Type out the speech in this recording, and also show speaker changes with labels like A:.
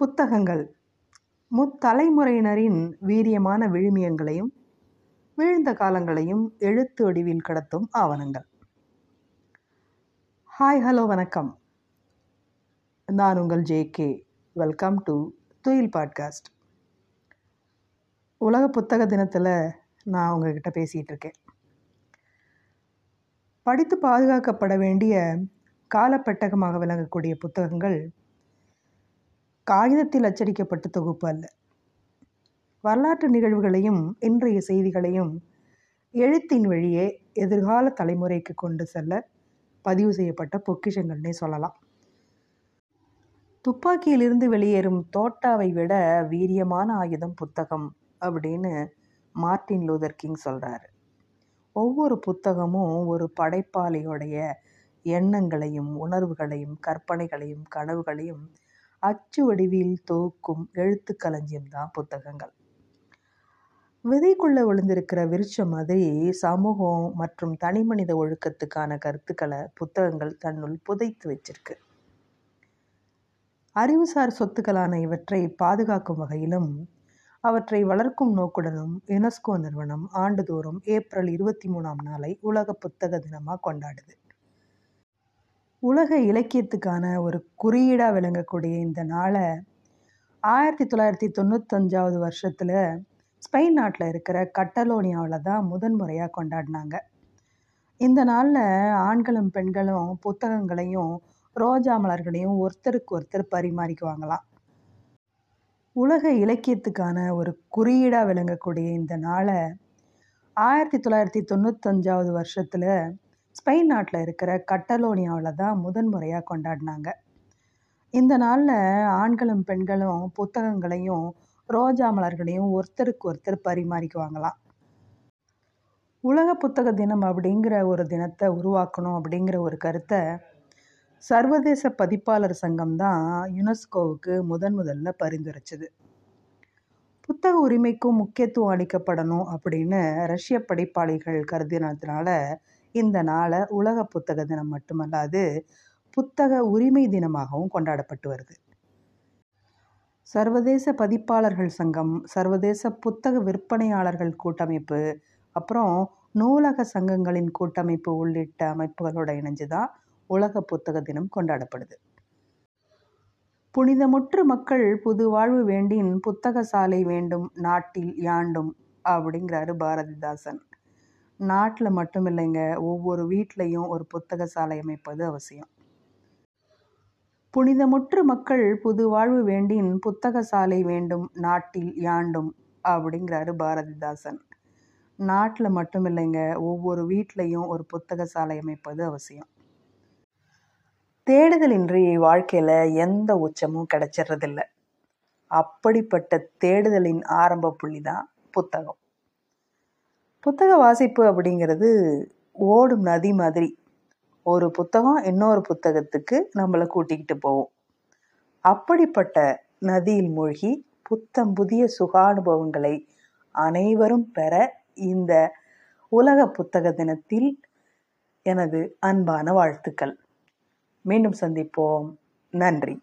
A: புத்தகங்கள் முத்தலைமுறையினரின் வீரியமான விழுமியங்களையும் வீழ்ந்த காலங்களையும் எழுத்து வடிவில் கடத்தும் ஆவணங்கள் ஹாய் ஹலோ வணக்கம் நான் உங்கள் J K welcome to Thuyil podcast உலக புத்தக தினத்தில் நான் உங்ககிட்ட பேசிகிட்டு இருக்கேன் படித்து பாதுகாக்கப்பட வேண்டிய காலப்பெட்டகமாக விளங்கக்கூடிய புத்தகங்கள் காகிதத்தில் அச்சடிக்கப்பட்ட தொகுப்பு அல்ல வரலாற்று நிகழ்வுகளையும் இன்றைய செய்திகளையும் எழுத்தின் வழியே எதிர்கால தலைமுறைக்கு கொண்டு செல்ல பதிவு செய்யப்பட்ட பொக்கிஷங்கள்னே சொல்லலாம் துப்பாக்கியிலிருந்து வெளியேறும் தோட்டாவை விட வீரியமான ஆயுதம் புத்தகம் அப்படின்னு மார்ட்டின் லூதர் கிங் சொல்கிறாரு ஒவ்வொரு புத்தகமும் ஒரு படைப்பாளியோடைய எண்ணங்களையும் உணர்வுகளையும் கற்பனைகளையும் கனவுகளையும் அச்சு வடிவில் தொகுக்கும் எழுத்துக்களஞ்சியம் தான் புத்தகங்கள் விதைக்குள்ளே விழுந்திருக்கிற விருட்ச மாதிரி சமூகம் மற்றும் தனிமனித ஒழுக்கத்துக்கான கருத்துக்களை புத்தகங்கள் தன்னுள் புதைத்து வச்சிருக்கு அறிவுசார் சொத்துக்களான இவற்றை பாதுகாக்கும் வகையிலும் அவற்றை வளர்க்கும் நோக்குடனும் யுனெஸ்கோ நிறுவனம் ஆண்டுதோறும் ஏப்ரல் இருபத்தி மூணாம் நாளை உலக புத்தக தினமாக கொண்டாடுது உலக இலக்கியத்துக்கான ஒரு குறியீடாக விளங்கக்கூடிய இந்த நாளை ஆயிரத்தி தொள்ளாயிரத்தி தொண்ணூத்தஞ்சாவது வருஷத்தில் ஸ்பெயின் நாட்டில் இருக்கிற கட்டலோனியாவில் தான் முதன்முறையாக கொண்டாடினாங்க இந்த நாளில் ஆண்களும் பெண்களும் புத்தகங்களையும் ரோஜா மலர்களையும் ஒருத்தருக்கு ஒருத்தர் பரிமாறிக்குவாங்களாம் உலக இலக்கியத்துக்கான ஒரு குறியீடாக விளங்கக்கூடிய இந்த நாளை ஆயிரத்தி தொள்ளாயிரத்தி தொண்ணூத்தஞ்சாவது வருஷத்தில் ஸ்பெயின் நாட்டில் இருக்கிற கட்டலோனியாவில் தான் முதன்முறையாக கொண்டாடினாங்க இந்த நாளில் ஆண்களும் பெண்களும் புத்தகங்களையும் ரோஜா மலர்களையும் ஒருத்தருக்கு ஒருத்தர் பரிமாறிக்குவாங்களாம் உலக புத்தக தினம் அப்படிங்கிற ஒரு தினத்தை உருவாக்கணும் அப்படிங்கிற ஒரு கருத்தை சர்வதேச பதிப்பாளர் சங்கம் தான் யுனெஸ்கோவுக்கு முதன் முதல்ல பரிந்துரைச்சது புத்தக உரிமைக்கும் முக்கியத்துவம் அளிக்கப்படணும் அப்படின்னு ரஷ்ய படைப்பாளிகள் கருதினதுனால இந்த நாளை உலக புத்தக தினம் மட்டுமல்லாது புத்தக உரிமை தினமாகவும் கொண்டாடப்பட்டு வருது சர்வதேச பதிப்பாளர்கள் சங்கம் சர்வதேச புத்தக விற்பனையாளர்கள் கூட்டமைப்பு அப்புறம் நூலக சங்கங்களின் கூட்டமைப்பு உள்ளிட்ட அமைப்புகளோடு இணைஞ்சு தான் உலக புத்தக தினம் கொண்டாடப்படுது புனிதமுற்று மக்கள் புது வாழ்வு வேண்டின் புத்தக சாலை வேண்டும் நாட்டில் யாண்டும் அப்படிங்கிறாரு பாரதிதாசன் நாட்டில் மட்டும் இல்லைங்க ஒவ்வொரு வீட்லேயும் ஒரு புத்தக சாலை அமைப்பது அவசியம் புனிதமுற்று மக்கள் புது வாழ்வு வேண்டின் புத்தக சாலை வேண்டும் நாட்டில் யாண்டும் அப்படிங்கிறாரு பாரதிதாசன் நாட்டில் மட்டும் இல்லைங்க ஒவ்வொரு வீட்லேயும் ஒரு புத்தக சாலை அமைப்பது அவசியம் தேடுதலின்றி வாழ்க்கையில் எந்த உச்சமும் கிடைச்சிடுறதில்ல அப்படிப்பட்ட தேடுதலின் ஆரம்ப புள்ளி தான் புத்தகம் புத்தக வாசிப்பு அப்படிங்கிறது ஓடும் நதி மாதிரி ஒரு புத்தகம் இன்னொரு புத்தகத்துக்கு நம்மளை கூட்டிக்கிட்டு போவோம் அப்படிப்பட்ட நதியில் மூழ்கி புத்தம் புதிய சுகானுபவங்களை அனைவரும் பெற இந்த உலக புத்தக தினத்தில் எனது அன்பான வாழ்த்துக்கள் மீண்டும் சந்திப்போம் நன்றி